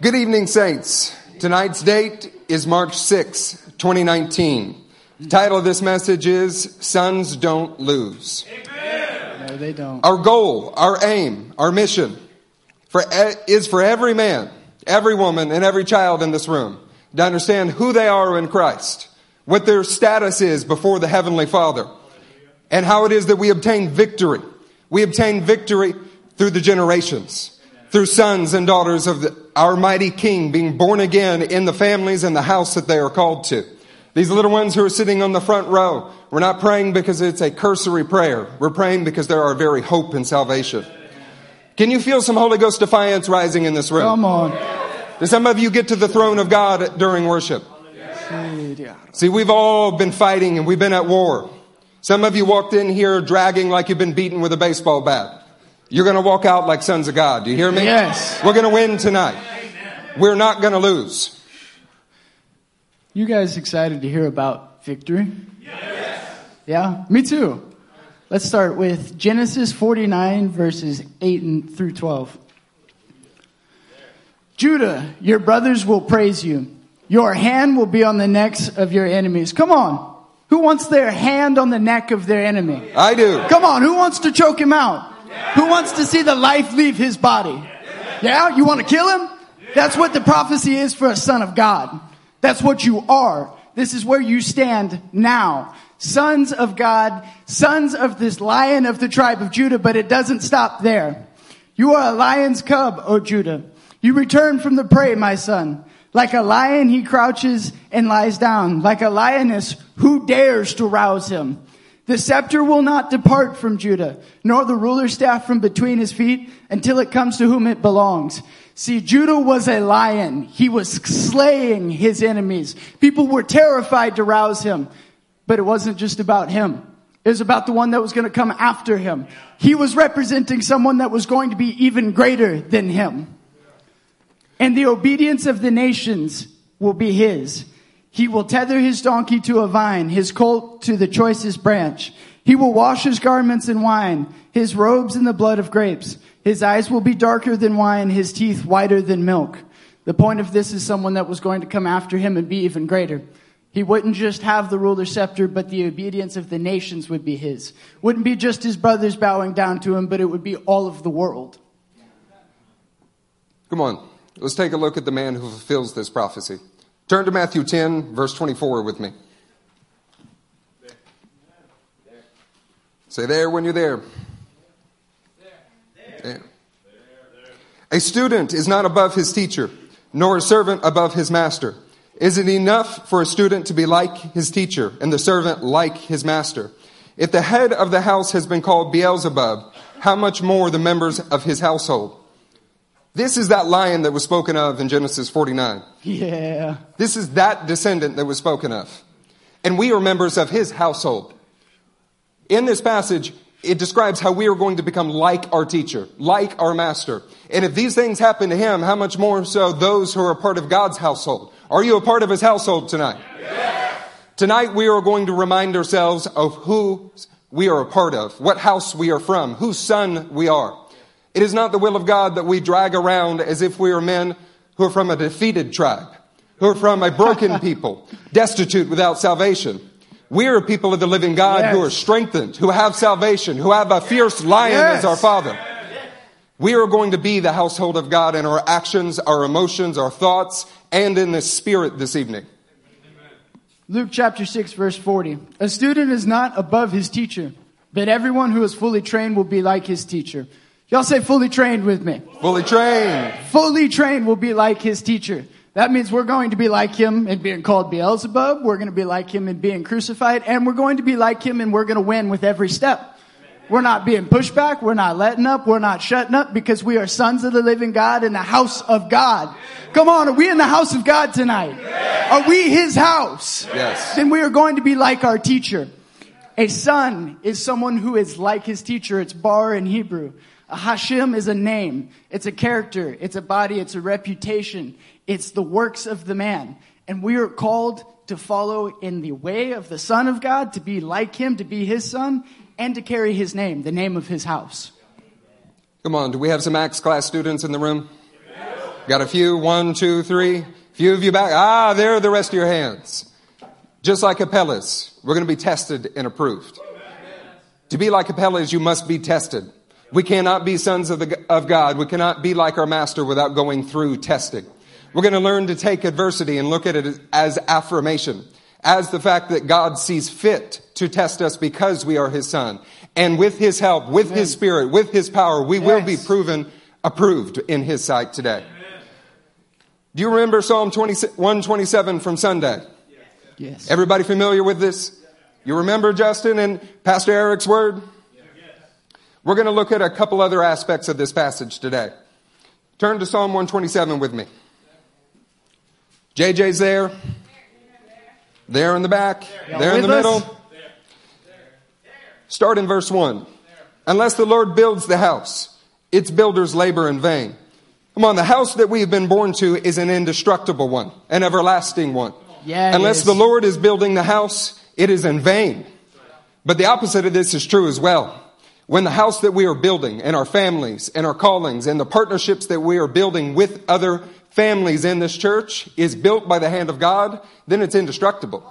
Good evening, Saints. Tonight's date is March 6, 2019. The title of this message is Sons Don't Lose. Amen. No, they don't. Our goal, our aim, our mission for, is for every man, every woman, and every child in this room to understand who they are in Christ, what their status is before the Heavenly Father, and how it is that we obtain victory. We obtain victory through the generations, through sons and daughters of the, our mighty King being born again in the families and the house that they are called to. These little ones who are sitting on the front row, we're not praying because it's a cursory prayer. We're praying because there are our very hope and salvation. Can you feel some Holy Ghost defiance rising in this room? Come on. Do some of you get to the throne of God during worship? See, we've all been fighting and we've been at war. Some of you walked in here dragging like you've been beaten with a baseball bat. You're going to walk out like sons of God. Do you hear me? Yes. We're going to win tonight. We're not going to lose. You guys excited to hear about victory? Yes. Yeah, me too. Let's start with Genesis 49 verses 8 and through 12. Judah, your brothers will praise you. Your hand will be on the necks of your enemies. Come on. Who wants their hand on the neck of their enemy? I do. Come on, who wants to choke him out? Who wants to see the life leave his body? Yeah, you want to kill him? That's what the prophecy is for a son of God. That's what you are. This is where you stand now. Sons of God, sons of this lion of the tribe of Judah, but it doesn't stop there. You are a lion's cub, O Judah. You return from the prey, my son. Like a lion, he crouches and lies down. Like a lioness, who dares to rouse him? The scepter will not depart from Judah, nor the ruler's staff from between his feet until it comes to whom it belongs. See, Judah was a lion. He was slaying his enemies. People were terrified to rouse him. But it wasn't just about him. It was about the one that was going to come after him. He was representing someone that was going to be even greater than him. And the obedience of the nations will be his. He will tether his donkey to a vine, his colt to the choicest branch. He will wash his garments in wine, his robes in the blood of grapes. His eyes will be darker than wine, his teeth whiter than milk. The point of this is someone that was going to come after him and be even greater. He wouldn't just have the ruler scepter, but the obedience of the nations would be his. Wouldn't be just his brothers bowing down to him, but it would be all of the world. Come on. Let's take a look at the man who fulfills this prophecy. Turn to Matthew 10, verse 24 with me. Say there when you're there. There. A student is not above his teacher, nor a servant above his master. Is it enough for a student to be like his teacher and the servant like his master? If the head of the house has been called Beelzebub, how much more the members of his household? This is that lion that was spoken of in Genesis 49. Yeah. This is that descendant that was spoken of. And we are members of his household. In this passage, it describes how we are going to become like our teacher, like our master. And if these things happen to him, how much more so those who are a part of God's household? Are you a part of his household tonight? Yes. Tonight we are going to remind ourselves of who we are a part of, what house we are from, whose son we are. It is not the will of God that we drag around as if we are men who are from a defeated tribe, who are from a broken people, destitute without salvation. We are people of the living God Yes. who are strengthened, who have salvation, who have a fierce lion Yes. as our father. We are going to be the household of God in our actions, our emotions, our thoughts, and in the spirit this evening. Luke chapter 6 verse 40. A student is not above his teacher, but everyone who is fully trained will be like his teacher. Y'all say fully trained with me. Fully trained. Fully trained will be like his teacher. That means we're going to be like him in being called Beelzebub. We're going to be like him in being crucified. And we're going to be like him and we're going to win with every step. We're not being pushed back. We're not letting up. We're not shutting up because we are sons of the living God in the house of God. Come on. Are we in the house of God tonight? Are we his house? Yes. Then we are going to be like our teacher. A son is someone who is like his teacher. It's bar in Hebrew. A Hashem is a name. It's a character. It's a body. It's a reputation. It's the works of the man. And we are called to follow in the way of the son of God, to be like him, to be his son, and to carry his name, the name of his house. Come on, do we have some Acts class students in the room? Got a few? One, two, three. A Few of you back. Ah, there are the rest of your hands. Just like Apelles, we're going to be tested and approved. To be like Apelles, you must be tested. We cannot be sons of, the, of God. We cannot be like our master without going through testing. We're going to learn to take adversity and look at it as affirmation, as the fact that God sees fit to test us because we are his son. And with his help, with Amen. his spirit, with his power, we yes. will be proven approved in his sight today. Amen. Do you remember Psalm 20, 127 from Sunday? Yes. Everybody familiar with this? You remember Justin and Pastor Eric's word? We're going to look at a couple other aspects of this passage today. Turn to Psalm 127 with me. JJ's there. There in the back. There in the middle. Start in verse 1. Unless the Lord builds the house, its builders labor in vain. Come on, the house that we have been born to is an indestructible one, an everlasting one. Yeah, Unless the Lord is building the house, it is in vain. But the opposite of this is true as well. When the house that we are building and our families and our callings and the partnerships that we are building with other families in this church is built by the hand of God, then it's indestructible.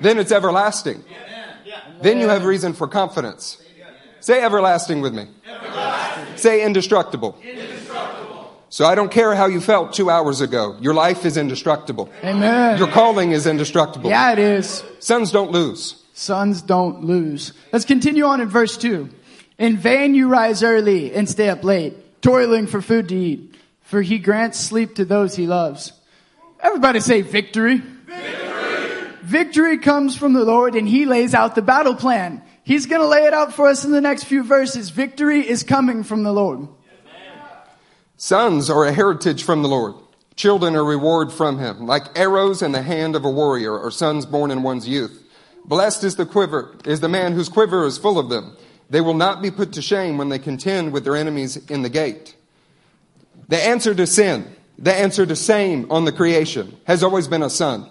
Then it's everlasting. Then you have reason for confidence. Say everlasting with me. Say indestructible. So I don't care how you felt two hours ago. Your life is indestructible. Amen. Your calling is indestructible. Yeah, it is. Sons don't lose. Sons don't lose. Let's continue on in verse 2. In vain you rise early and stay up late, toiling for food to eat, for he grants sleep to those he loves. Everybody say victory. Victory. Victory comes from the Lord and he lays out the battle plan. He's going to lay it out for us in the next few verses. Victory is coming from the Lord. Sons are a heritage from the Lord. Children are reward from him. Like arrows in the hand of a warrior or sons born in one's youth. Blessed is the quiver, is the man whose quiver is full of them. They will not be put to shame when they contend with their enemies in the gate. The answer to sin, the answer to shame on the creation has always been a son.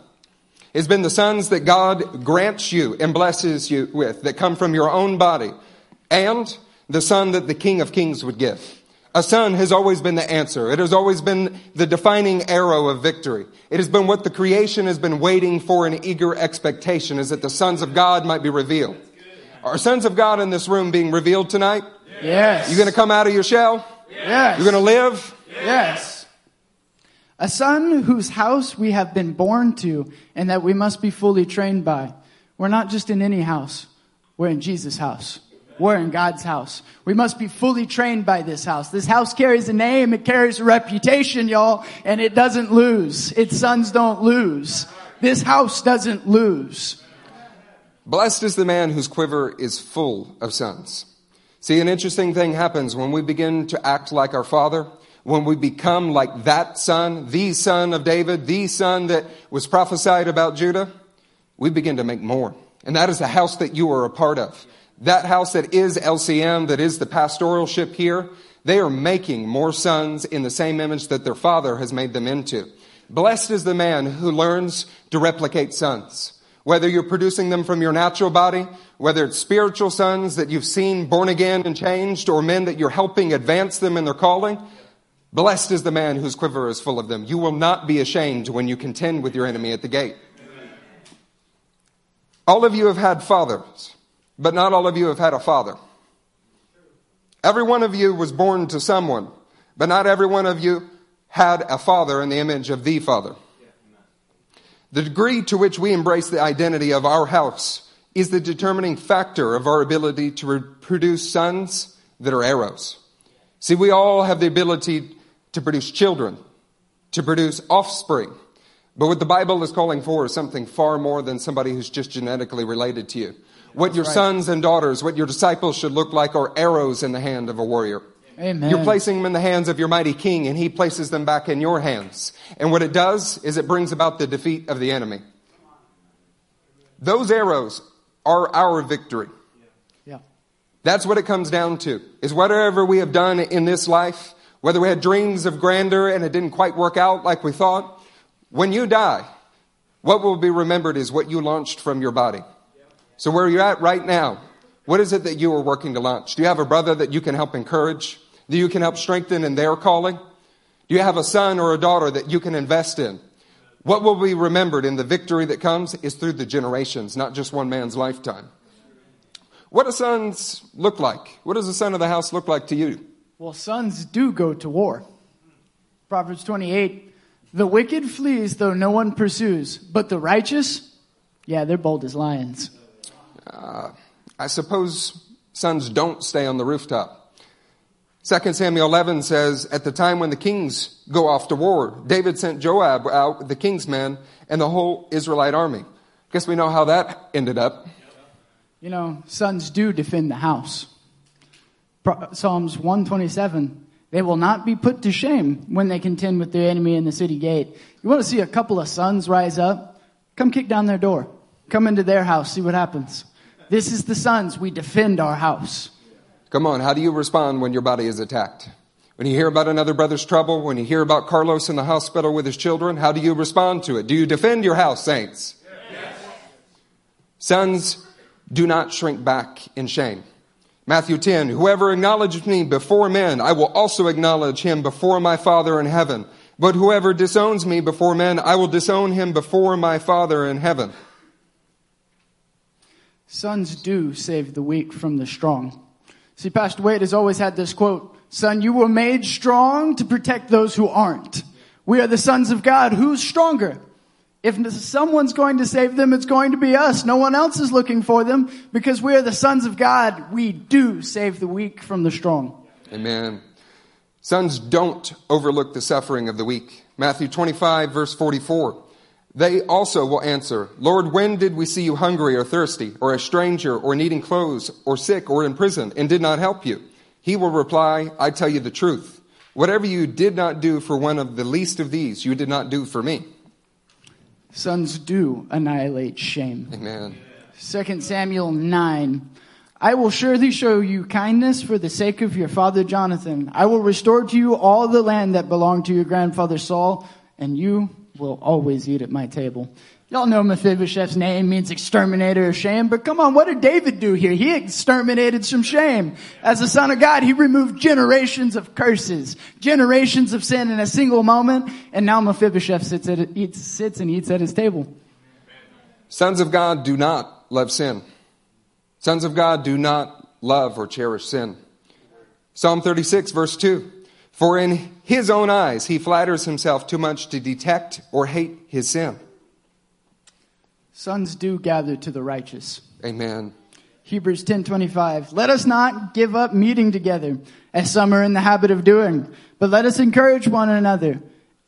It's been the sons that God grants you and blesses you with that come from your own body and the son that the King of Kings would give. A son has always been the answer. It has always been the defining arrow of victory. It has been what the creation has been waiting for in eager expectation is that the sons of God might be revealed. Are sons of God in this room being revealed tonight? Yes. You going to come out of your shell? Yes. You're going to live? Yes. A son whose house we have been born to and that we must be fully trained by. We're not just in any house. We're in Jesus' house. We're in God's house. We must be fully trained by this house. This house carries a name, it carries a reputation, y'all, and it doesn't lose. Its sons don't lose. This house doesn't lose. Blessed is the man whose quiver is full of sons. See, an interesting thing happens when we begin to act like our father, when we become like that son, the son of David, the son that was prophesied about Judah, we begin to make more. And that is the house that you are a part of. That house that is LCM, that is the pastoralship here, they are making more sons in the same image that their father has made them into. Blessed is the man who learns to replicate sons. Whether you're producing them from your natural body, whether it's spiritual sons that you've seen born again and changed, or men that you're helping advance them in their calling, blessed is the man whose quiver is full of them. You will not be ashamed when you contend with your enemy at the gate. All of you have had fathers but not all of you have had a father. Every one of you was born to someone, but not every one of you had a father in the image of the Father. The degree to which we embrace the identity of our house is the determining factor of our ability to produce sons that are arrows. See, we all have the ability to produce children, to produce offspring. But what the Bible is calling for is something far more than somebody who's just genetically related to you. What your right. sons and daughters, what your disciples should look like are arrows in the hand of a warrior. Amen. You're placing them in the hands of your mighty king and he places them back in your hands. And what it does is it brings about the defeat of the enemy. Those arrows are our victory. Yeah. That's what it comes down to. Is whatever we have done in this life, whether we had dreams of grandeur and it didn't quite work out like we thought, when you die, what will be remembered is what you launched from your body. So where you're at right now, what is it that you are working to launch? Do you have a brother that you can help encourage? That you can help strengthen in their calling? Do you have a son or a daughter that you can invest in? What will be remembered in the victory that comes is through the generations, not just one man's lifetime. What do sons look like? What does the son of the house look like to you? Well, sons do go to war. Proverbs 28 The wicked flees though no one pursues, but the righteous, yeah, they're bold as lions. Uh, I suppose sons don't stay on the rooftop. 2 Samuel 11 says, At the time when the kings go off to war, David sent Joab out with the king's men and the whole Israelite army. Guess we know how that ended up. You know, sons do defend the house. Psalms 127 They will not be put to shame when they contend with their enemy in the city gate. You want to see a couple of sons rise up? Come kick down their door. Come into their house, see what happens. This is the sons. We defend our house. Come on, how do you respond when your body is attacked? When you hear about another brother's trouble, when you hear about Carlos in the hospital with his children, how do you respond to it? Do you defend your house, saints? Yes. Sons, do not shrink back in shame. Matthew 10, whoever acknowledges me before men, I will also acknowledge him before my Father in heaven. But whoever disowns me before men, I will disown him before my Father in heaven. Sons do save the weak from the strong. See, Pastor Wade has always had this quote, son, you were made strong to protect those who aren't. We are the sons of God. Who's stronger? If someone's going to save them, it's going to be us. No one else is looking for them because we are the sons of God. We do save the weak from the strong. Amen. Sons don't overlook the suffering of the weak. Matthew 25 verse 44. They also will answer, Lord, when did we see you hungry or thirsty, or a stranger, or needing clothes, or sick, or in prison, and did not help you? He will reply, I tell you the truth. Whatever you did not do for one of the least of these, you did not do for me. Sons do annihilate shame. Amen. 2 Samuel 9. I will surely show you kindness for the sake of your father Jonathan. I will restore to you all the land that belonged to your grandfather Saul, and you will always eat at my table. Y'all know Mephibosheth's name means exterminator of shame, but come on, what did David do here? He exterminated some shame. As a son of God, he removed generations of curses, generations of sin in a single moment, and now Mephibosheth sits, at, eats, sits and eats at his table. Sons of God do not love sin. Sons of God do not love or cherish sin. Psalm 36 verse 2. For in his own eyes he flatters himself too much to detect or hate his sin. Sons do gather to the righteous. Amen. Hebrews 10:25 Let us not give up meeting together as some are in the habit of doing, but let us encourage one another.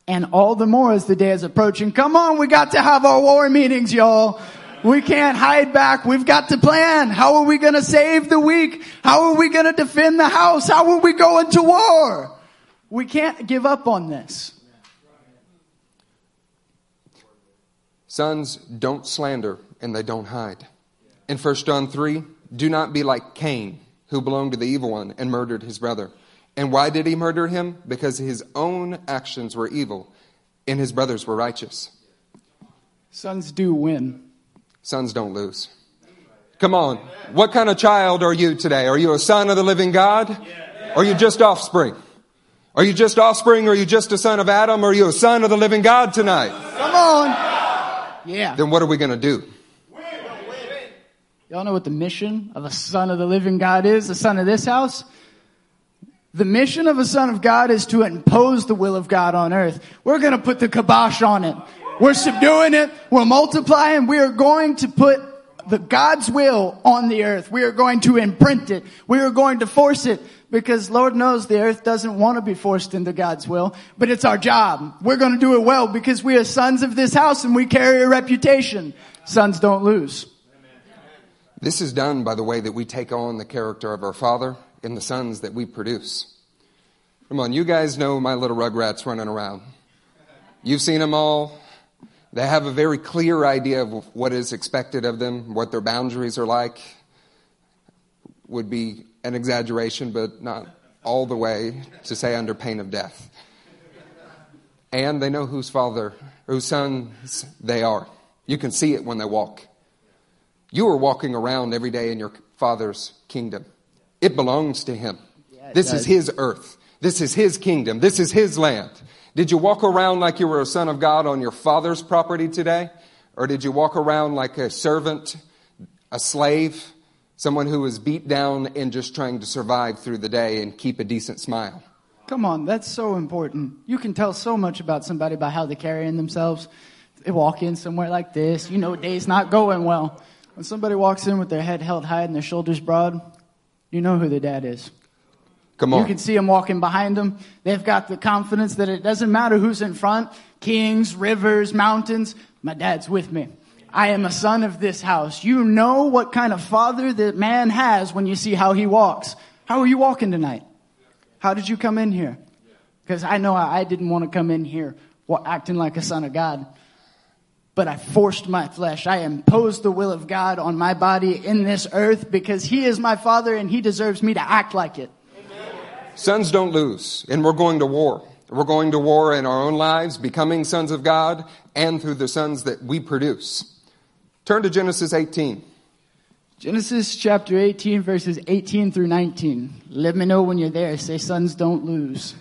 And all the more as the day is approaching. Come on, we got to have our war meetings, y'all. We can't hide back. We've got to plan. How are we going to save the weak? How are we going to defend the house? How are we going to war? We can't give up on this. Sons don't slander and they don't hide. In 1 John 3, do not be like Cain, who belonged to the evil one and murdered his brother. And why did he murder him? Because his own actions were evil and his brothers were righteous. Sons do win. Sons don't lose. Come on. What kind of child are you today? Are you a son of the living God? Or are you just offspring? Are you just offspring? Or are you just a son of Adam? Or are you a son of the living God tonight? Come on. Yeah. Then what are we going to do? We will live. Y'all know what the mission of a son of the living God is? The son of this house? The mission of a son of God is to impose the will of God on earth. We're going to put the kibosh on it. We're subduing it. We're multiplying. We are going to put the God's will on the earth. We are going to imprint it. We are going to force it because Lord knows the earth doesn't want to be forced into God's will, but it's our job. We're going to do it well because we are sons of this house and we carry a reputation. Sons don't lose. This is done by the way that we take on the character of our Father and the sons that we produce. Come on, you guys know my little rugrats running around. You've seen them all. They have a very clear idea of what is expected of them, what their boundaries are like. Would be an exaggeration, but not all the way to say under pain of death. And they know whose father, whose sons they are. You can see it when they walk. You are walking around every day in your father's kingdom. It belongs to him. Yeah, this does. is his earth. This is his kingdom. This is his land. Did you walk around like you were a son of God on your father's property today? Or did you walk around like a servant, a slave, someone who was beat down and just trying to survive through the day and keep a decent smile? Come on, that's so important. You can tell so much about somebody by how they carry in themselves. They walk in somewhere like this, you know, day's not going well. When somebody walks in with their head held high and their shoulders broad, you know who their dad is. Come on. You can see them walking behind them. They've got the confidence that it doesn't matter who's in front kings, rivers, mountains. My dad's with me. I am a son of this house. You know what kind of father that man has when you see how he walks. How are you walking tonight? How did you come in here? Because I know I didn't want to come in here acting like a son of God. But I forced my flesh. I imposed the will of God on my body in this earth because He is my Father and He deserves me to act like it. Sons don't lose, and we're going to war. We're going to war in our own lives, becoming sons of God, and through the sons that we produce. Turn to Genesis 18. Genesis chapter 18, verses 18 through 19. Let me know when you're there. Say, sons don't lose.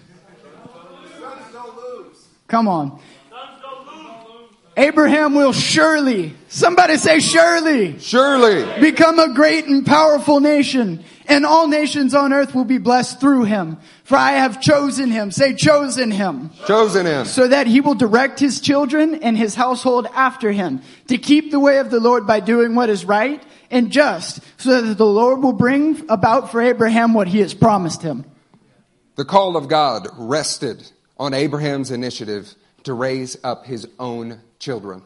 Sons don't lose. Come on. Abraham will surely, somebody say surely, Surely, become a great and powerful nation, and all nations on earth will be blessed through him. For I have chosen him, say chosen him, chosen him, so that he will direct his children and his household after him, to keep the way of the Lord by doing what is right and just, so that the Lord will bring about for Abraham what he has promised him. The call of God rested on Abraham's initiative to raise up his own children.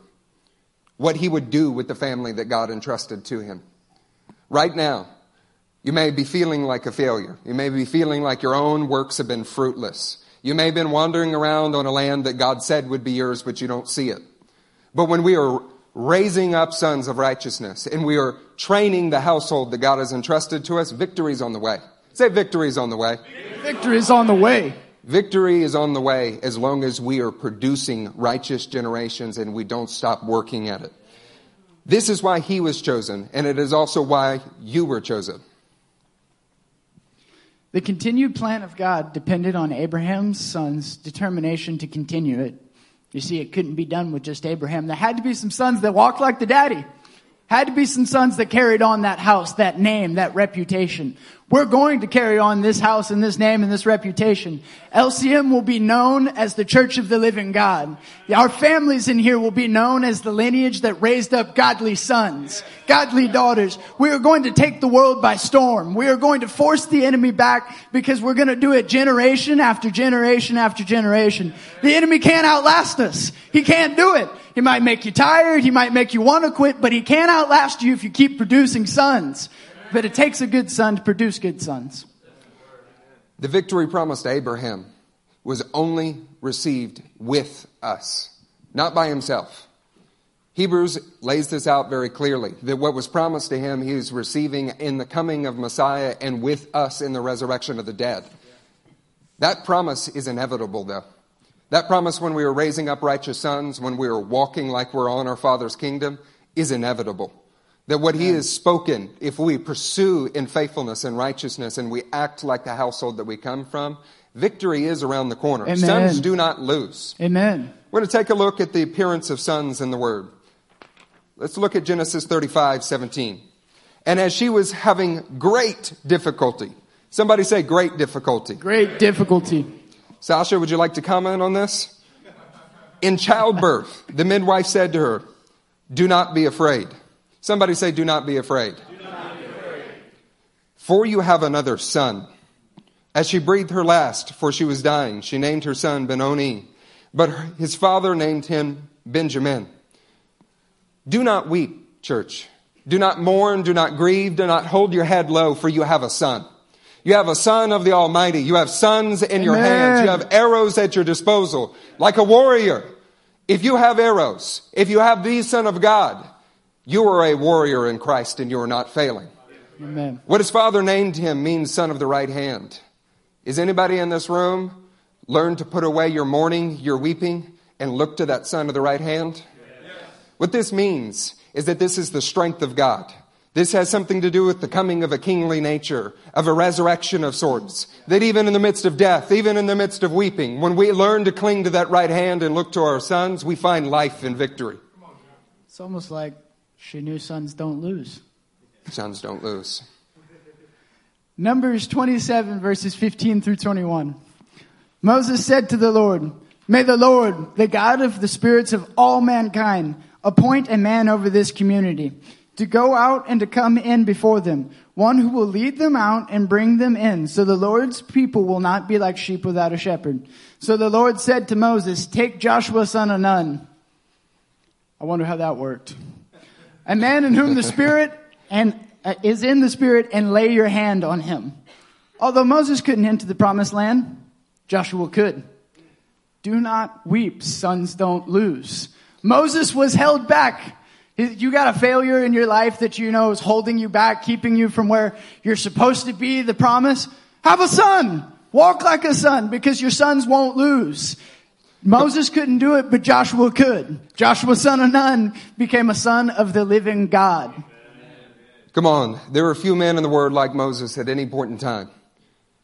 What he would do with the family that God entrusted to him. Right now, you may be feeling like a failure. You may be feeling like your own works have been fruitless. You may have been wandering around on a land that God said would be yours, but you don't see it. But when we are raising up sons of righteousness and we are training the household that God has entrusted to us, victory's on the way. Say victory's on the way. Victory's on the way. Victory is on the way as long as we are producing righteous generations and we don't stop working at it. This is why he was chosen, and it is also why you were chosen. The continued plan of God depended on Abraham's son's determination to continue it. You see, it couldn't be done with just Abraham. There had to be some sons that walked like the daddy. Had to be some sons that carried on that house, that name, that reputation. We're going to carry on this house and this name and this reputation. LCM will be known as the church of the living God. Our families in here will be known as the lineage that raised up godly sons, godly daughters. We are going to take the world by storm. We are going to force the enemy back because we're going to do it generation after generation after generation. The enemy can't outlast us. He can't do it. He might make you tired. He might make you want to quit, but he can't outlast you if you keep producing sons. But it takes a good son to produce good sons. The victory promised to Abraham was only received with us, not by himself. Hebrews lays this out very clearly that what was promised to him, he is receiving in the coming of Messiah and with us in the resurrection of the dead. That promise is inevitable, though. That promise, when we are raising up righteous sons, when we are walking like we're on our Father's kingdom, is inevitable. That what he mm. has spoken, if we pursue in faithfulness and righteousness and we act like the household that we come from, victory is around the corner. Amen. Sons do not lose. Amen. We're going to take a look at the appearance of sons in the Word. Let's look at Genesis 35, 17. And as she was having great difficulty, somebody say great difficulty. Great difficulty. Sasha, would you like to comment on this? In childbirth, the midwife said to her, Do not be afraid. Somebody say, Do not be afraid. For you have another son. As she breathed her last, for she was dying, she named her son Benoni, but his father named him Benjamin. Do not weep, church. Do not mourn, do not grieve, do not hold your head low, for you have a son. You have a son of the Almighty. You have sons in your hands. You have arrows at your disposal. Like a warrior. If you have arrows, if you have the Son of God, you are a warrior in Christ and you are not failing. Amen. What his father named him means son of the right hand. Is anybody in this room learn to put away your mourning, your weeping, and look to that son of the right hand? What this means is that this is the strength of God. This has something to do with the coming of a kingly nature, of a resurrection of sorts. That even in the midst of death, even in the midst of weeping, when we learn to cling to that right hand and look to our sons, we find life and victory. It's almost like she knew sons don't lose. Sons don't lose. Numbers 27 verses 15 through 21. Moses said to the Lord, May the Lord, the God of the spirits of all mankind, appoint a man over this community to go out and to come in before them, one who will lead them out and bring them in, so the Lord's people will not be like sheep without a shepherd. So the Lord said to Moses, Take Joshua son of Nun. I wonder how that worked. A man in whom the Spirit and uh, is in the Spirit, and lay your hand on him. Although Moses couldn't enter the promised land, Joshua could. Do not weep, sons don't lose. Moses was held back you got a failure in your life that you know is holding you back, keeping you from where you're supposed to be, the promise. Have a son. Walk like a son because your sons won't lose. Moses couldn't do it, but Joshua could. Joshua, son of Nun, became a son of the living God. Come on. There are few men in the world like Moses at any point in time.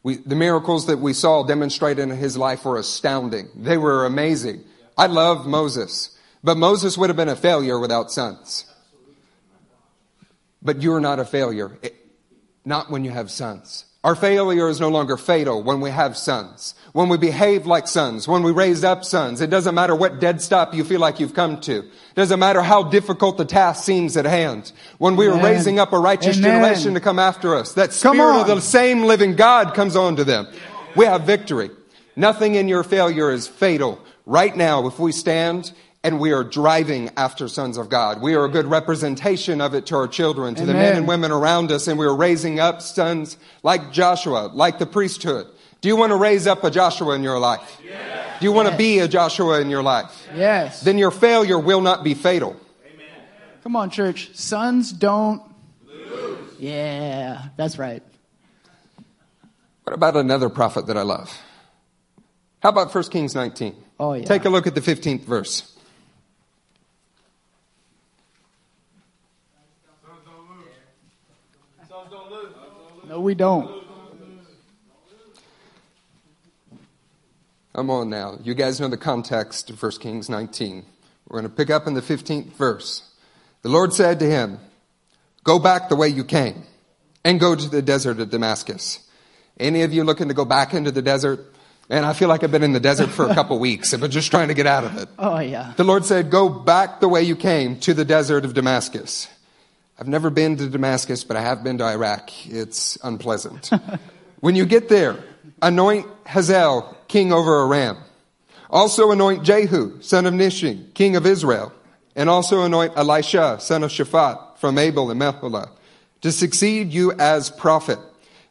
We, the miracles that we saw demonstrated in his life were astounding. They were amazing. I love Moses. But Moses would have been a failure without sons. But you're not a failure, eh, not when you have sons. Our failure is no longer fatal when we have sons. When we behave like sons, when we raise up sons, it doesn't matter what dead stop you feel like you've come to. It doesn't matter how difficult the task seems at hand. When we are raising up a righteous Amen. generation to come after us, that spirit of the same living God comes on to them. We have victory. Nothing in your failure is fatal. Right now, if we stand and we are driving after sons of God. We are a good representation of it to our children, to Amen. the men and women around us, and we are raising up sons like Joshua, like the priesthood. Do you want to raise up a Joshua in your life? Yes. Do you want yes. to be a Joshua in your life? Yes. Then your failure will not be fatal. Amen. Come on, church. Sons don't lose. Yeah, that's right. What about another prophet that I love? How about 1 Kings 19? Oh, yeah. Take a look at the 15th verse. No, we don't. I'm on now. You guys know the context of 1 Kings 19. We're going to pick up in the 15th verse. The Lord said to him, Go back the way you came and go to the desert of Damascus. Any of you looking to go back into the desert? And I feel like I've been in the desert for a couple weeks. Been just trying to get out of it. Oh, yeah. The Lord said, Go back the way you came to the desert of Damascus. I've never been to Damascus, but I have been to Iraq. It's unpleasant. when you get there, anoint Hazael king over Aram. Also anoint Jehu, son of Nimshi, king of Israel. And also anoint Elisha, son of Shaphat, from Abel and Meholah, to succeed you as prophet.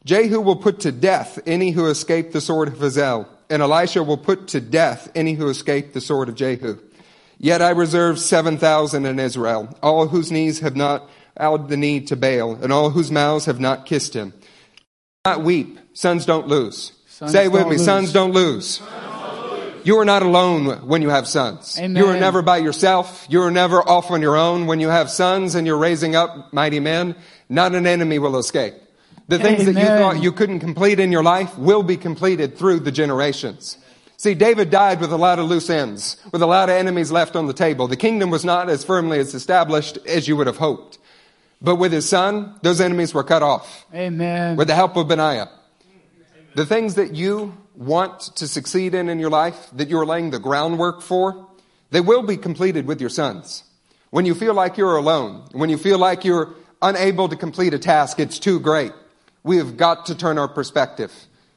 Jehu will put to death any who escape the sword of Hazael, and Elisha will put to death any who escape the sword of Jehu. Yet I reserve 7,000 in Israel, all whose knees have not bowed the knee to Baal, and all whose mouths have not kissed him. Do not weep. Sons don't lose. Sons Say with me, lose. sons don't lose. You are not alone when you have sons. Amen. You are never by yourself. You are never off on your own. When you have sons and you're raising up mighty men, not an enemy will escape. The things Amen. that you thought you couldn't complete in your life will be completed through the generations. See, David died with a lot of loose ends, with a lot of enemies left on the table. The kingdom was not as firmly as established as you would have hoped. But with his son, those enemies were cut off. Amen. With the help of Benaiah. The things that you want to succeed in in your life, that you're laying the groundwork for, they will be completed with your sons. When you feel like you're alone, when you feel like you're unable to complete a task, it's too great. We have got to turn our perspective.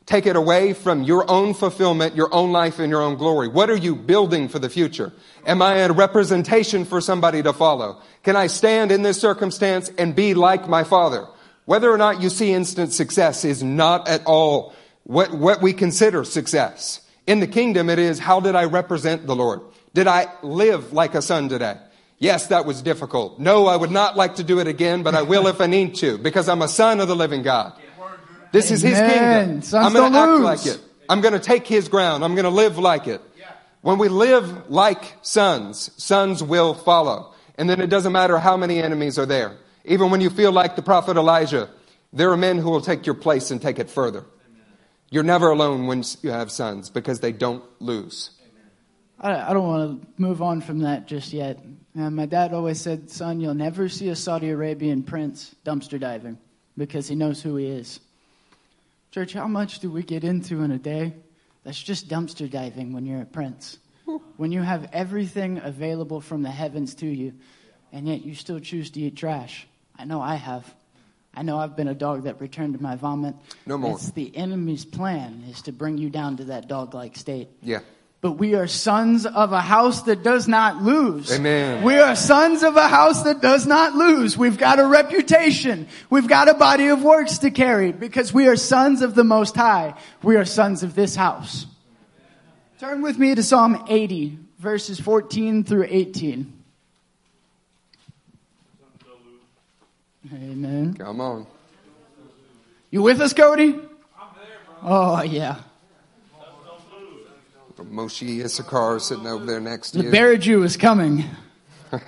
Take it away from your own fulfillment, your own life, and your own glory. What are you building for the future? Am I a representation for somebody to follow? Can I stand in this circumstance and be like my father? Whether or not you see instant success is not at all what, what we consider success. In the kingdom, it is how did I represent the Lord? Did I live like a son today? Yes, that was difficult. No, I would not like to do it again, but I will if I need to because I'm a son of the living God. This is his kingdom. Sons I'm going to act lose. like it. I'm going to take his ground. I'm going to live like it. When we live like sons, sons will follow. And then it doesn't matter how many enemies are there. Even when you feel like the prophet Elijah, there are men who will take your place and take it further. You're never alone when you have sons because they don't lose. I, I don't want to move on from that just yet. Uh, my dad always said, son, you'll never see a Saudi Arabian prince dumpster diving because he knows who he is. Church, how much do we get into in a day that's just dumpster diving when you're a prince? When you have everything available from the heavens to you, and yet you still choose to eat trash. I know I have. I know I've been a dog that returned to my vomit. No more. It's the enemy's plan is to bring you down to that dog-like state. Yeah. But we are sons of a house that does not lose. Amen. We are sons of a house that does not lose. We've got a reputation. We've got a body of works to carry because we are sons of the Most High. We are sons of this house. Turn with me to Psalm 80, verses 14 through 18. Amen. Come on. You with us, Cody? I'm there, bro. Oh, yeah. Moshe Issachar sitting over there next to The you. bear Jew is coming.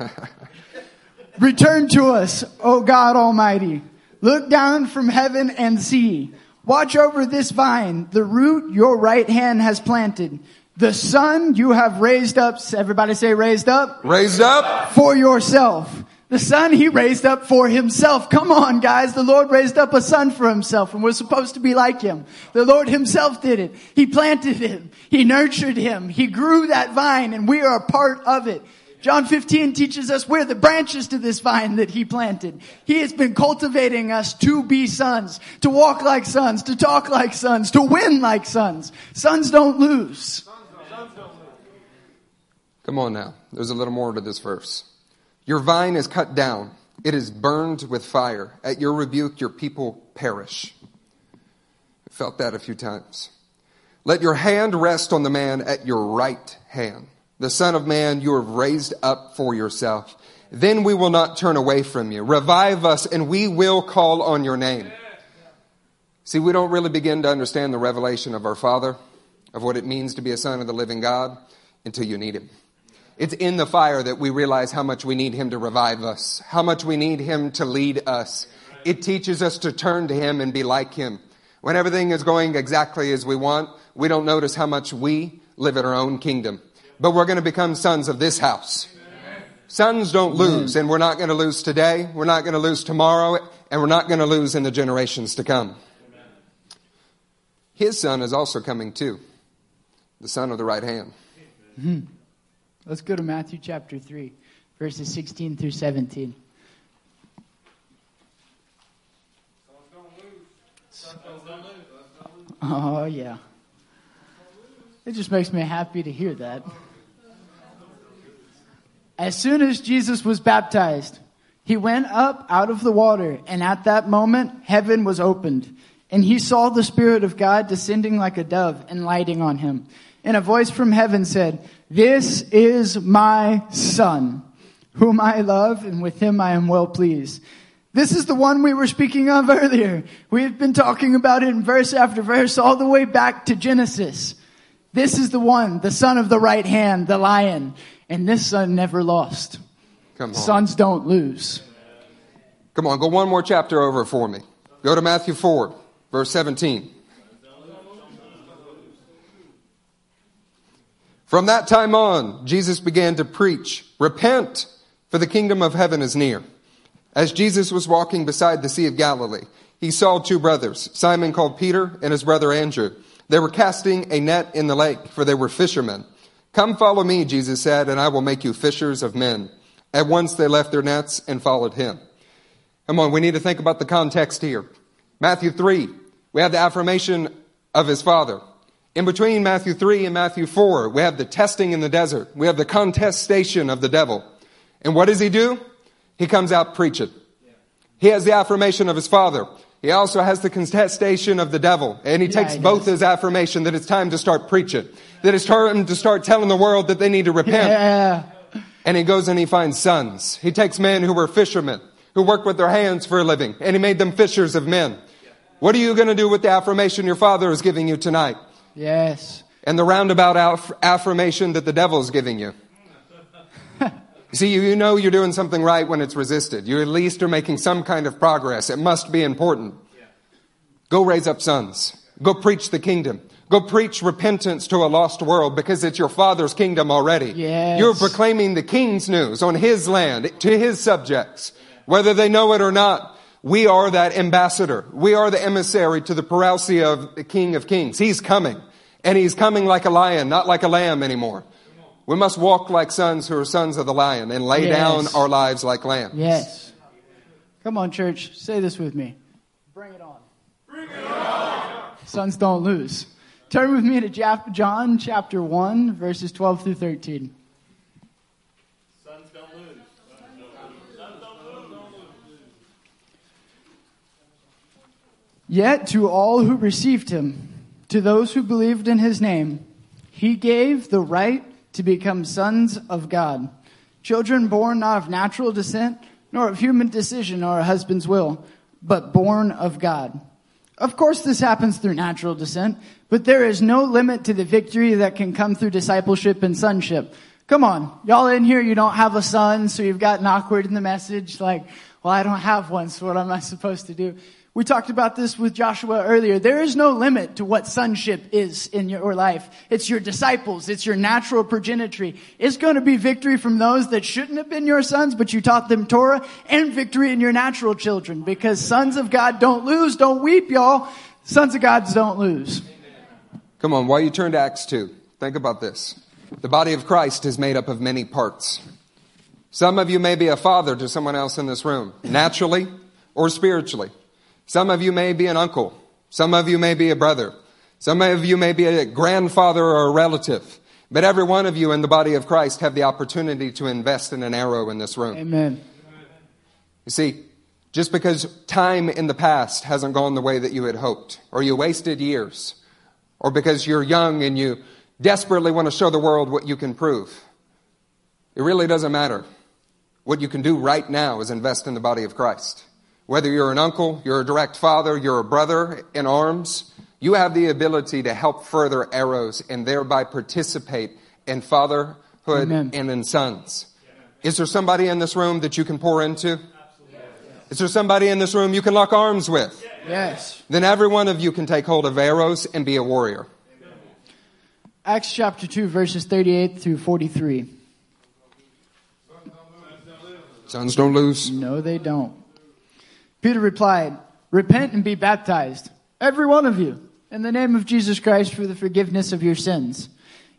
Return to us, O God Almighty. Look down from heaven and see. Watch over this vine, the root your right hand has planted. The son you have raised up, everybody say raised up, Raised up. for yourself. The son he raised up for himself. Come on, guys. The Lord raised up a son for himself and we're supposed to be like him. The Lord himself did it. He planted him. He nurtured him. He grew that vine and we are a part of it. John 15 teaches us we're the branches to this vine that he planted. He has been cultivating us to be sons, to walk like sons, to talk like sons, to win like sons. Sons don't lose. Come on now. There's a little more to this verse. Your vine is cut down. It is burned with fire. At your rebuke, your people perish. I felt that a few times. Let your hand rest on the man at your right hand. The son of man you have raised up for yourself. Then we will not turn away from you. Revive us and we will call on your name. See, we don't really begin to understand the revelation of our Father, of what it means to be a son of the living God, until you need Him. It's in the fire that we realize how much we need Him to revive us, how much we need Him to lead us. It teaches us to turn to Him and be like Him. When everything is going exactly as we want, we don't notice how much we live in our own kingdom. But we're going to become sons of this house. Sons don't lose, and we're not going to lose today, we're not going to lose tomorrow, and we're not going to lose in the generations to come. His son is also coming too, the son of the right hand. Hmm. Let's go to Matthew chapter 3, verses 16 through 17. Oh, yeah. It just makes me happy to hear that. As soon as Jesus was baptized, he went up out of the water, and at that moment, heaven was opened. And he saw the Spirit of God descending like a dove and lighting on him. And a voice from heaven said, This is my Son, whom I love, and with him I am well pleased. This is the one we were speaking of earlier. We've been talking about it in verse after verse all the way back to Genesis. This is the one, the son of the right hand, the lion. And this son never lost. Come on. Sons don't lose. Come on, go one more chapter over for me. Go to Matthew 4, verse 17. From that time on, Jesus began to preach, Repent, for the kingdom of heaven is near. As Jesus was walking beside the Sea of Galilee, he saw two brothers, Simon called Peter and his brother Andrew. They were casting a net in the lake, for they were fishermen. Come follow me, Jesus said, and I will make you fishers of men. At once they left their nets and followed him. Come on, we need to think about the context here. Matthew 3, we have the affirmation of his father. In between Matthew 3 and Matthew 4, we have the testing in the desert. We have the contestation of the devil. And what does he do? He comes out preaching. He has the affirmation of his father. He also has the contestation of the devil. And he Yeah, takes he both as affirmation that it's time to start preaching. That it's time to start telling the world that they need to repent. Yeah. And he goes and he finds sons. He takes men who were fishermen, who worked with their hands for a living, and he made them fishers of men. What are you going to do with the affirmation your father is giving you tonight? Yes. And the roundabout aff- affirmation that the devil's giving you? You see, you know you're doing something right when it's resisted. You at least are making some kind of progress. It must be important. Go raise up sons. Go preach the kingdom. Go preach repentance to a lost world because it's your father's kingdom already. Yes. You're proclaiming the king's news on his land to his subjects. Whether they know it or not, we are that ambassador. We are the emissary to the parousia of the king of kings. He's coming. And he's coming like a lion, not like a lamb anymore. We must walk like sons who are sons of the lion and lay Yes. down our lives like lambs. Yes. Come on, church. Say this with me. Bring it on. Bring it on. Sons don't lose. Turn with me to John chapter 1, verses 12 through 13. Sons don't lose. Sons don't lose. Yet to all who received him, to those who believed in his name, he gave the right to become sons of God. Children born not of natural descent, nor of human decision or a husband's will, but born of God. Of course, this happens through natural descent, but there is no limit to the victory that can come through discipleship and sonship. Come on, y'all in here, you don't have a son, so you've gotten awkward in the message, like, well, I don't have one, so what am I supposed to do? We talked about this with Joshua earlier. There is no limit to what sonship is in your life. It's your disciples. It's your natural progenitry. It's going to be victory from those that shouldn't have been your sons, but you taught them Torah and victory in your natural children because sons of God don't lose. Don't weep, y'all. Sons of God don't lose. Come on, while you turn to Acts 2, think about this. The body of Christ is made up of many parts. Some of you may be a father to someone else in this room, naturally or spiritually. Some of you may be an uncle. Some of you may be a brother. Some of you may be a grandfather or a relative. But every one of you in the body of Christ have the opportunity to invest in an arrow in this room. Amen. You see, just because time in the past hasn't gone the way that you had hoped, or you wasted years, or because you're young and you desperately want to show the world what you can prove, it really doesn't matter. What you can do right now is invest in the body of Christ. Whether you're an uncle, you're a direct father, you're a brother in arms, you have the ability to help further arrows and thereby participate in fatherhood Amen. and in sons. Is there somebody in this room that you can pour into? Is there somebody in this room you can lock arms with? Yes. Then every one of you can take hold of arrows and be a warrior. Acts chapter 2 verses 38 through 43. Sons don't lose. No, they don't. Peter replied, Repent and be baptized, every one of you, in the name of Jesus Christ for the forgiveness of your sins,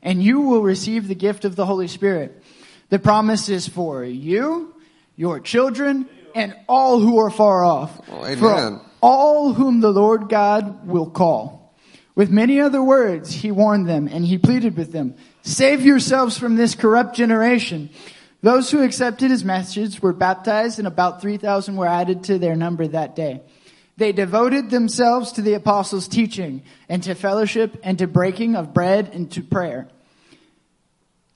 and you will receive the gift of the Holy Spirit. The promise is for you, your children, and all who are far off. Oh, amen. For all whom the Lord God will call. With many other words, he warned them and he pleaded with them, Save yourselves from this corrupt generation. Those who accepted his message were baptized, and about 3,000 were added to their number that day. They devoted themselves to the apostles' teaching, and to fellowship, and to breaking of bread, and to prayer.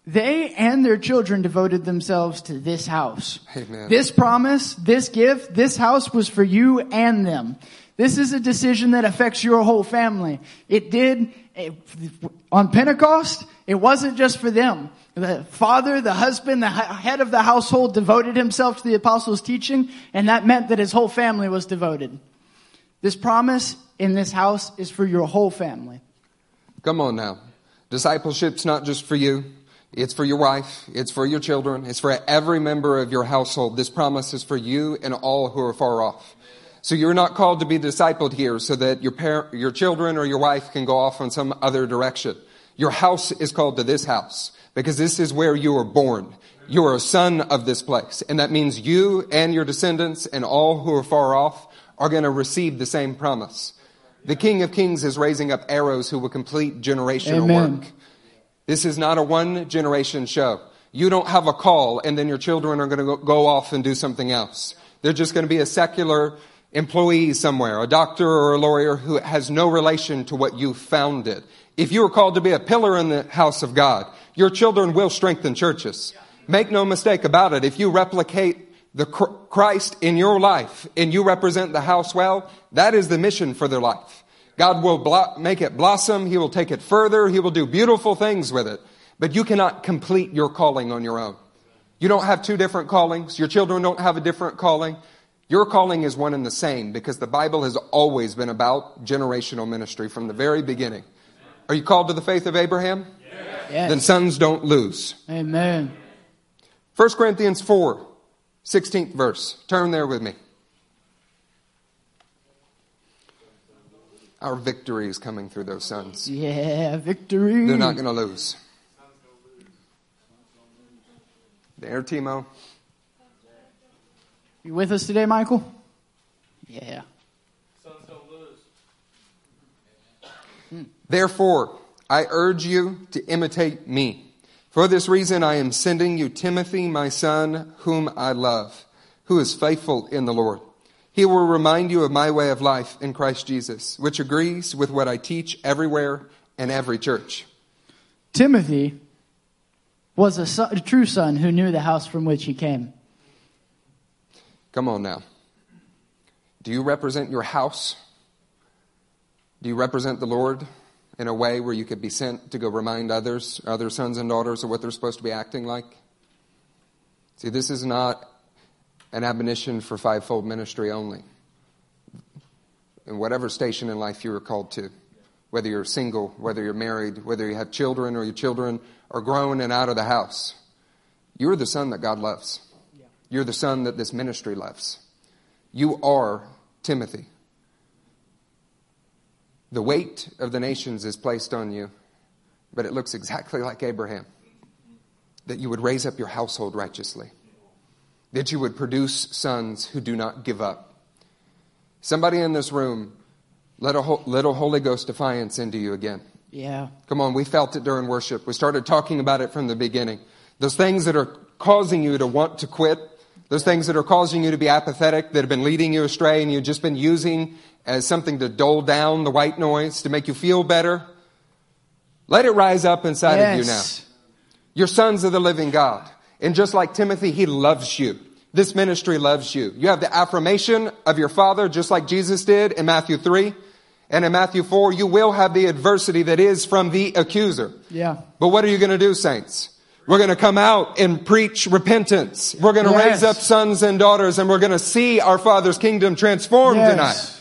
They and their children devoted themselves to this house. Amen. This promise, this gift, this house was for you and them. This is a decision that affects your whole family. It did eh, on Pentecost. It wasn't just for them. The father, the husband, the head of the household devoted himself to the apostles' teaching, and that meant that his whole family was devoted. This promise in this house is for your whole family. Come on now. Discipleship's not just for you. It's for your wife. It's for your children. It's for every member of your household. This promise is for you and all who are far off. So you're not called to be discipled here so that your parent, your children or your wife can go off in some other direction. Your house is called to this house because this is where you were born. You are a son of this place. And that means you and your descendants and all who are far off are going to receive the same promise. The King of Kings is raising up arrows who will complete generational Amen. work. This is not a one generation show. You don't have a call and then your children are going to go- go off and do something else. They're just going to be a secular employee somewhere, a doctor or a lawyer who has no relation to what you founded. If you are called to be a pillar in the house of God, your children will strengthen churches. Make no mistake about it. If you replicate the Christ in your life and you represent the house well, that is the mission for their life. God will blo- make it blossom. He will take it further. He will do beautiful things with it. But you cannot complete your calling on your own. You don't have two different callings. Your children don't have a different calling. Your calling is one and the same because the Bible has always been about generational ministry from the very beginning. Are you called to the faith of Abraham? Yes. Then sons don't lose. Amen. 1 Corinthians 4, 16th verse. Turn there with me. Our victory is coming through those sons. Yeah, victory. They're not going to lose. There, Timo. You with us today, Michael? Yeah. Sons don't lose. Therefore, I urge you to imitate me. For this reason, I am sending you Timothy, my son, whom I love, who is faithful in the Lord. He will remind you of my way of life in Christ Jesus, which agrees with what I teach everywhere and every church. Timothy was a, son, a true son who knew the house from which he came. Come on now. Do you represent your house? Do you represent the Lord in a way where you could be sent to go remind others, other sons and daughters, of what they're supposed to be acting like? See, this is not an admonition for fivefold ministry only. In whatever station in life you are called to, whether you're single, whether you're married, whether you have children or your children are grown and out of the house, you're the son that God loves. You're the son that this ministry loves. You are Timothy. The weight of the nations is placed on you, but it looks exactly like Abraham that you would raise up your household righteously, that you would produce sons who do not give up. Somebody in this room, let a ho- little Holy Ghost defiance into you again. Yeah. Come on, we felt it during worship. We started talking about it from the beginning. Those things that are causing you to want to quit, those things that are causing you to be apathetic, that have been leading you astray, and you've just been using as something to dole down the white noise, to make you feel better. Let it rise up inside of you now. Yes. You're sons of the living God. And just like Timothy, he loves you. This ministry loves you. You have the affirmation of your father, just like Jesus did in Matthew 3. And in Matthew 4, you will have the adversity that is from the accuser. Yeah. But what are you going to do, saints? We're going to come out and preach repentance. We're going to Yes. raise up sons and daughters and we're going to see our Father's kingdom transformed Yes. tonight.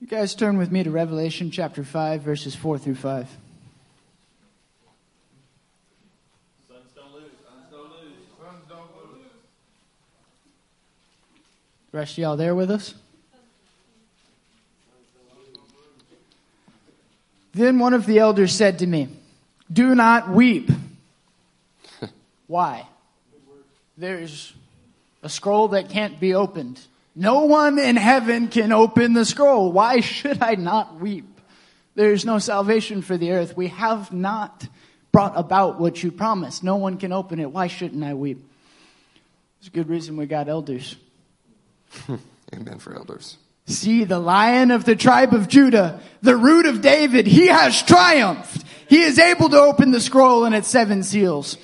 You guys turn with me to Revelation chapter 5, verses 4 through 5. Sons don't lose. Sons don't lose. Sons don't lose. The rest of y'all there with us? Then one of the elders said to me, Do not weep. Why? There's a scroll that can't be opened. No one in heaven can open the scroll. Why should I not weep? There is no salvation for the earth. We have not brought about what you promised. No one can open it. Why shouldn't I weep? There's a good reason we got elders. Amen for elders. See the lion of the tribe of Judah, the root of David, he has triumphed. He is able to open the scroll and its seven seals.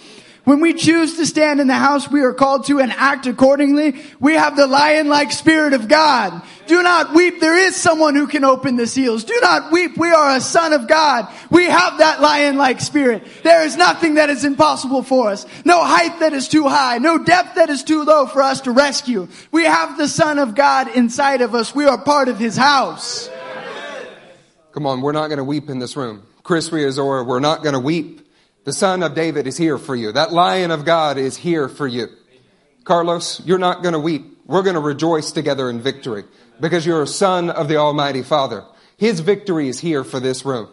When we choose to stand in the house we are called to and act accordingly, we have the lion-like spirit of God. Do not weep. There is someone who can open the seals. Do not weep. We are a son of God. We have that lion-like spirit. There is nothing that is impossible for us. No height that is too high. No depth that is too low for us to rescue. We have the son of God inside of us. We are part of his house. Come on, we're not going to weep in this room. Chris Riazora, we're not going to weep. The son of David is here for you. That lion of God is here for you. Carlos, you're not going to weep. We're going to rejoice together in victory because you're a son of the Almighty Father. His victory is here for this room.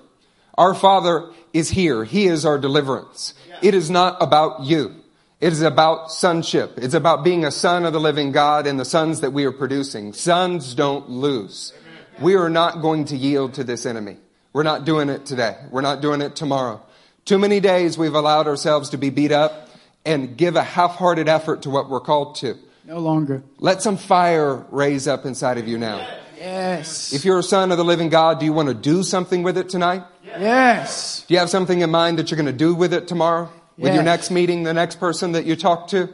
Our Father is here. He is our deliverance. It is not about you. It is about sonship. It's about being a son of the living God and the sons that we are producing. Sons don't lose. We are not going to yield to this enemy. We're not doing it today. We're not doing it tomorrow. Too many days we've allowed ourselves to be beat up and give a half-hearted effort to what we're called to. No longer. Let some fire raise up inside of you now. Yes. If you're a son of the living God, do you want to do something with it tonight? Yes. Do you have something in mind that you're going to do with it tomorrow? With your next meeting, the next person that you talk to?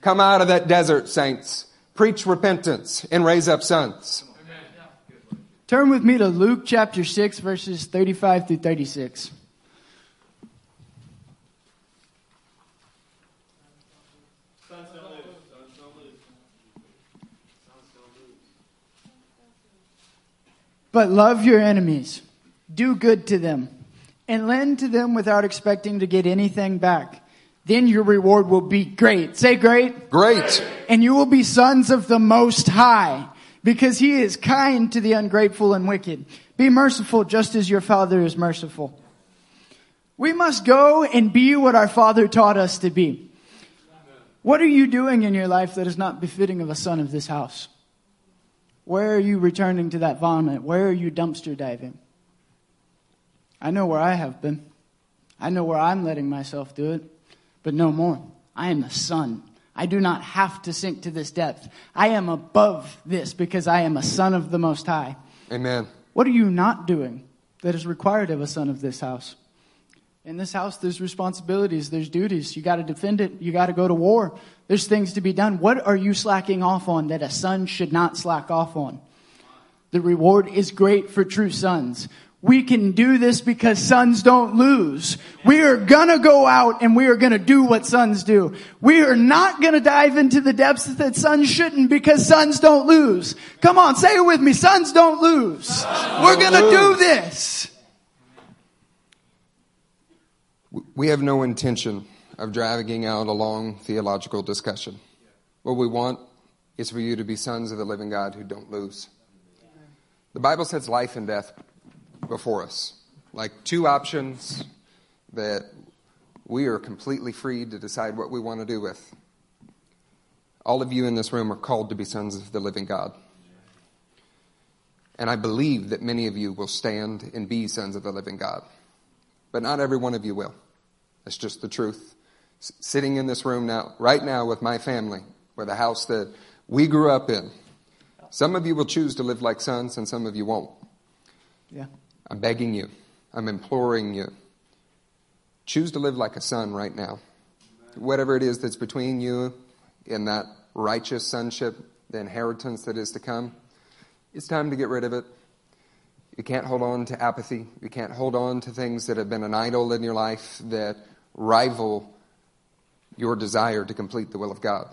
Come out of that desert, saints. Preach repentance and raise up sons. Turn with me to Luke chapter 6, verses 35 through 36. But love your enemies, do good to them, and lend to them without expecting to get anything back. Then your reward will be great. Say great. Great. And you will be sons of the Most High because He is kind to the ungrateful and wicked. Be merciful just as your Father is merciful. We must go and be what our Father taught us to be. What are you doing in your life that is not befitting of a son of this house? Where are you returning to that vomit? Where are you dumpster diving? I know where I have been. I know where I'm letting myself do it, but no more. I am a son. I do not have to sink to this depth. I am above this because I am a son of the Most High. Amen. What are you not doing that is required of a son of this house? In this house, there's responsibilities, there's duties. You got to defend it. You got to go to war. There's things to be done. What are you slacking off on that a son should not slack off on? The reward is great for true sons. We can do this because sons don't lose. We are gonna go out and we are gonna do what sons do. We are not gonna dive into the depths that sons shouldn't because sons don't lose. Come on, say it with me. Sons don't lose. We're gonna do this. We have no intention of dragging out a long theological discussion. What we want is for you to be sons of the living God who don't lose. The Bible says life and death before us, like two options that we are completely free to decide what we want to do with. All of you in this room are called to be sons of the living God. And I believe that many of you will stand and be sons of the living God. But not every one of you will. That's just the truth. S- sitting in this room now, right now with my family, or the house that we grew up in, some of you will choose to live like sons and some of you won't. Yeah. I'm begging you. I'm imploring you. Choose to live like a son right now. Whatever it is that's between you and that righteous sonship, the inheritance that is to come, it's time to get rid of it. You can't hold on to apathy. You can't hold on to things that have been an idol in your life that rival your desire to complete the will of God.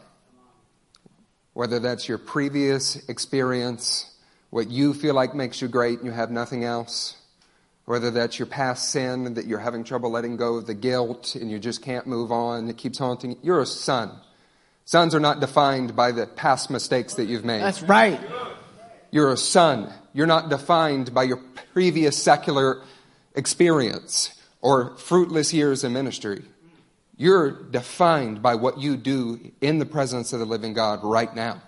Whether that's your previous experience, what you feel like makes you great and you have nothing else, whether that's your past sin that you're having trouble letting go of the guilt and you just can't move on, it keeps haunting you. You're a son. Sons are not defined by the past mistakes that you've made. That's right. You're a son. You're not defined by your previous secular experience or fruitless years in ministry. You're defined by what you do in the presence of the living God right now.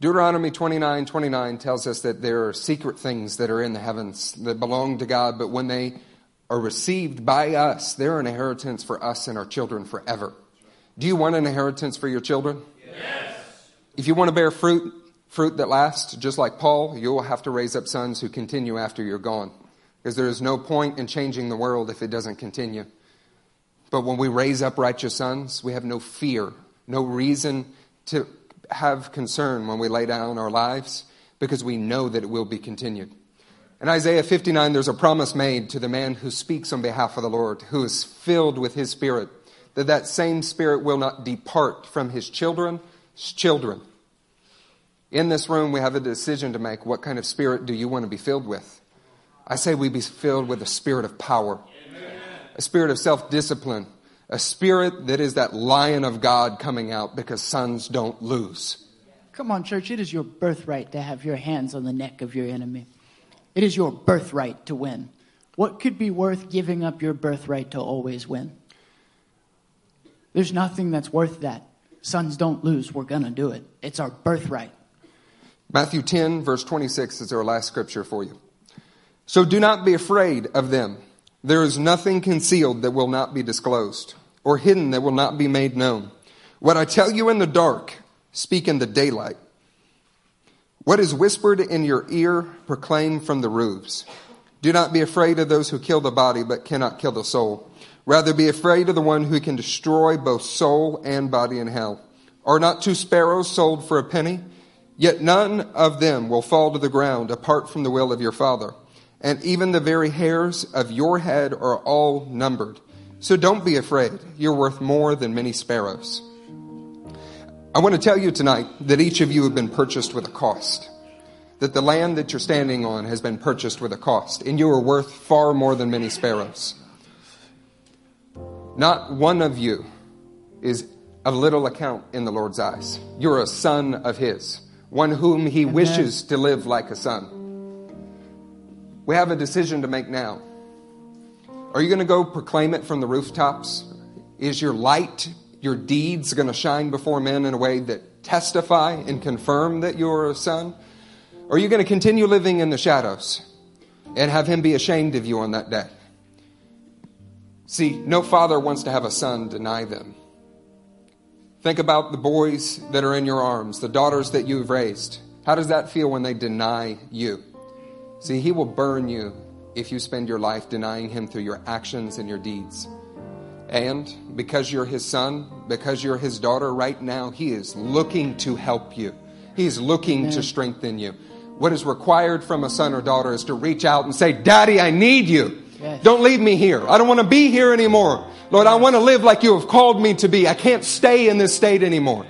Deuteronomy 29 29 tells us that there are secret things that are in the heavens that belong to God, but when they are received by us, they're an inheritance for us and our children forever. Do you want an inheritance for your children? Yes. If you want to bear fruit, fruit that lasts, just like Paul, you will have to raise up sons who continue after you're gone. Because there is no point in changing the world if it doesn't continue. But when we raise up righteous sons, we have no fear, no reason to have concern when we lay down our lives because we know that it will be continued. In Isaiah 59, there's a promise made to the man who speaks on behalf of the Lord, who is filled with his spirit, that that same spirit will not depart from his children's children. In this room, we have a decision to make. What kind of spirit do you want to be filled with? I say we be filled with a spirit of power, a spirit of self discipline, a spirit that is that lion of God coming out because sons don't lose. Come on, church. It is your birthright to have your hands on the neck of your enemy. It is your birthright to win. What could be worth giving up your birthright to always win? There's nothing that's worth that. Sons don't lose. We're going to do it. It's our birthright. Matthew 10, verse 26 is our last scripture for you. So do not be afraid of them. There is nothing concealed that will not be disclosed, or hidden that will not be made known. What I tell you in the dark, speak in the daylight. What is whispered in your ear, proclaim from the roofs. Do not be afraid of those who kill the body, but cannot kill the soul. Rather be afraid of the one who can destroy both soul and body in hell. Are not two sparrows sold for a penny? Yet none of them will fall to the ground apart from the will of your Father. And even the very hairs of your head are all numbered. So don't be afraid. You're worth more than many sparrows. I want to tell you tonight that each of you have been purchased with a cost. that the land that you're standing on has been purchased with a cost, and you are worth far more than many sparrows. Not one of you is of little account in the Lord's eyes. You're a son of His, one whom He wishes to live like a son. We have a decision to make now. Are you going to go proclaim it from the rooftops? Is your light, your deeds going to shine before men in a way that testify and confirm that you're a son? Or are you going to continue living in the shadows and have him be ashamed of you on that day? See, no father wants to have a son deny them. Think about the boys that are in your arms, the daughters that you've raised. How does that feel when they deny you? See, he will burn you if you spend your life denying him through your actions and your deeds. And because you're his son, because you're his daughter right now, he is looking to help you. He's looking Amen. to strengthen you. What is required from a son or daughter is to reach out and say, Daddy, I need you. Yes. Don't leave me here. I don't want to be here anymore. Lord, I want to live like you have called me to be. I can't stay in this state anymore.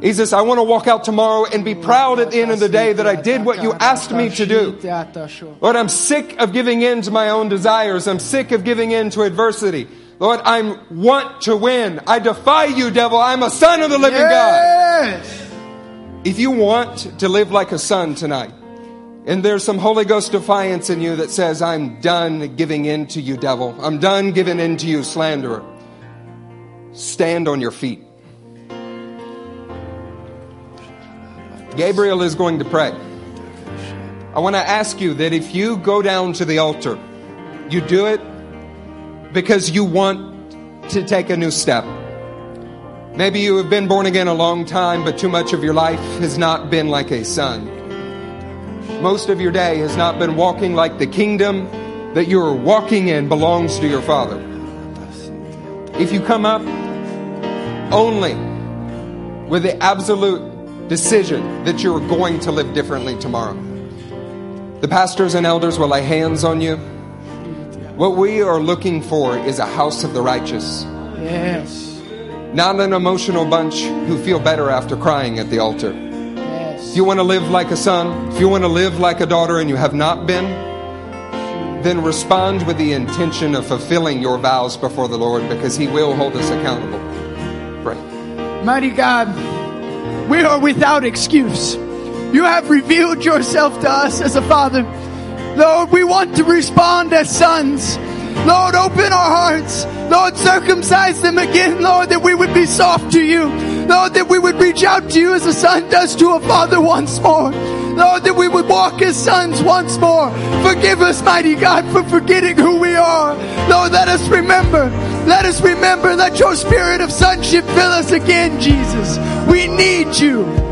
Jesus, I want to walk out tomorrow and be proud at the end of the day that I did what you asked me to do. Lord, I'm sick of giving in to my own desires. I'm sick of giving in to adversity. Lord, I want to win. I defy you, devil. I'm a son of the living yes. God. If you want to live like a son tonight, and there's some Holy Ghost defiance in you that says, I'm done giving in to you, devil. I'm done giving in to you, slanderer. Stand on your feet. Gabriel is going to pray. I want to ask you that if you go down to the altar, you do it because you want to take a new step. Maybe you have been born again a long time, but too much of your life has not been like a son. Most of your day has not been walking like the kingdom that you're walking in belongs to your Father. If you come up only with the absolute decision that you're going to live differently tomorrow. The pastors and elders will lay hands on you. What we are looking for is a house of the righteous. Yes. Not an emotional bunch who feel better after crying at the altar. Yes. If you want to live like a son, if you want to live like a daughter and you have not been, then respond with the intention of fulfilling your vows before the Lord because He will hold us accountable. Pray. Mighty God, we are without excuse. You have revealed yourself to us as a father. Lord, we want to respond as sons. Lord, open our hearts. Lord, circumcise them again, Lord, that we would be soft to you. Lord, that we would reach out to you as a son does to a father once more. Lord, that we would walk as sons once more. Forgive us, mighty God, for forgetting who we are. Lord, let us remember. Let us remember. Let your spirit of sonship fill us again, Jesus. We need you.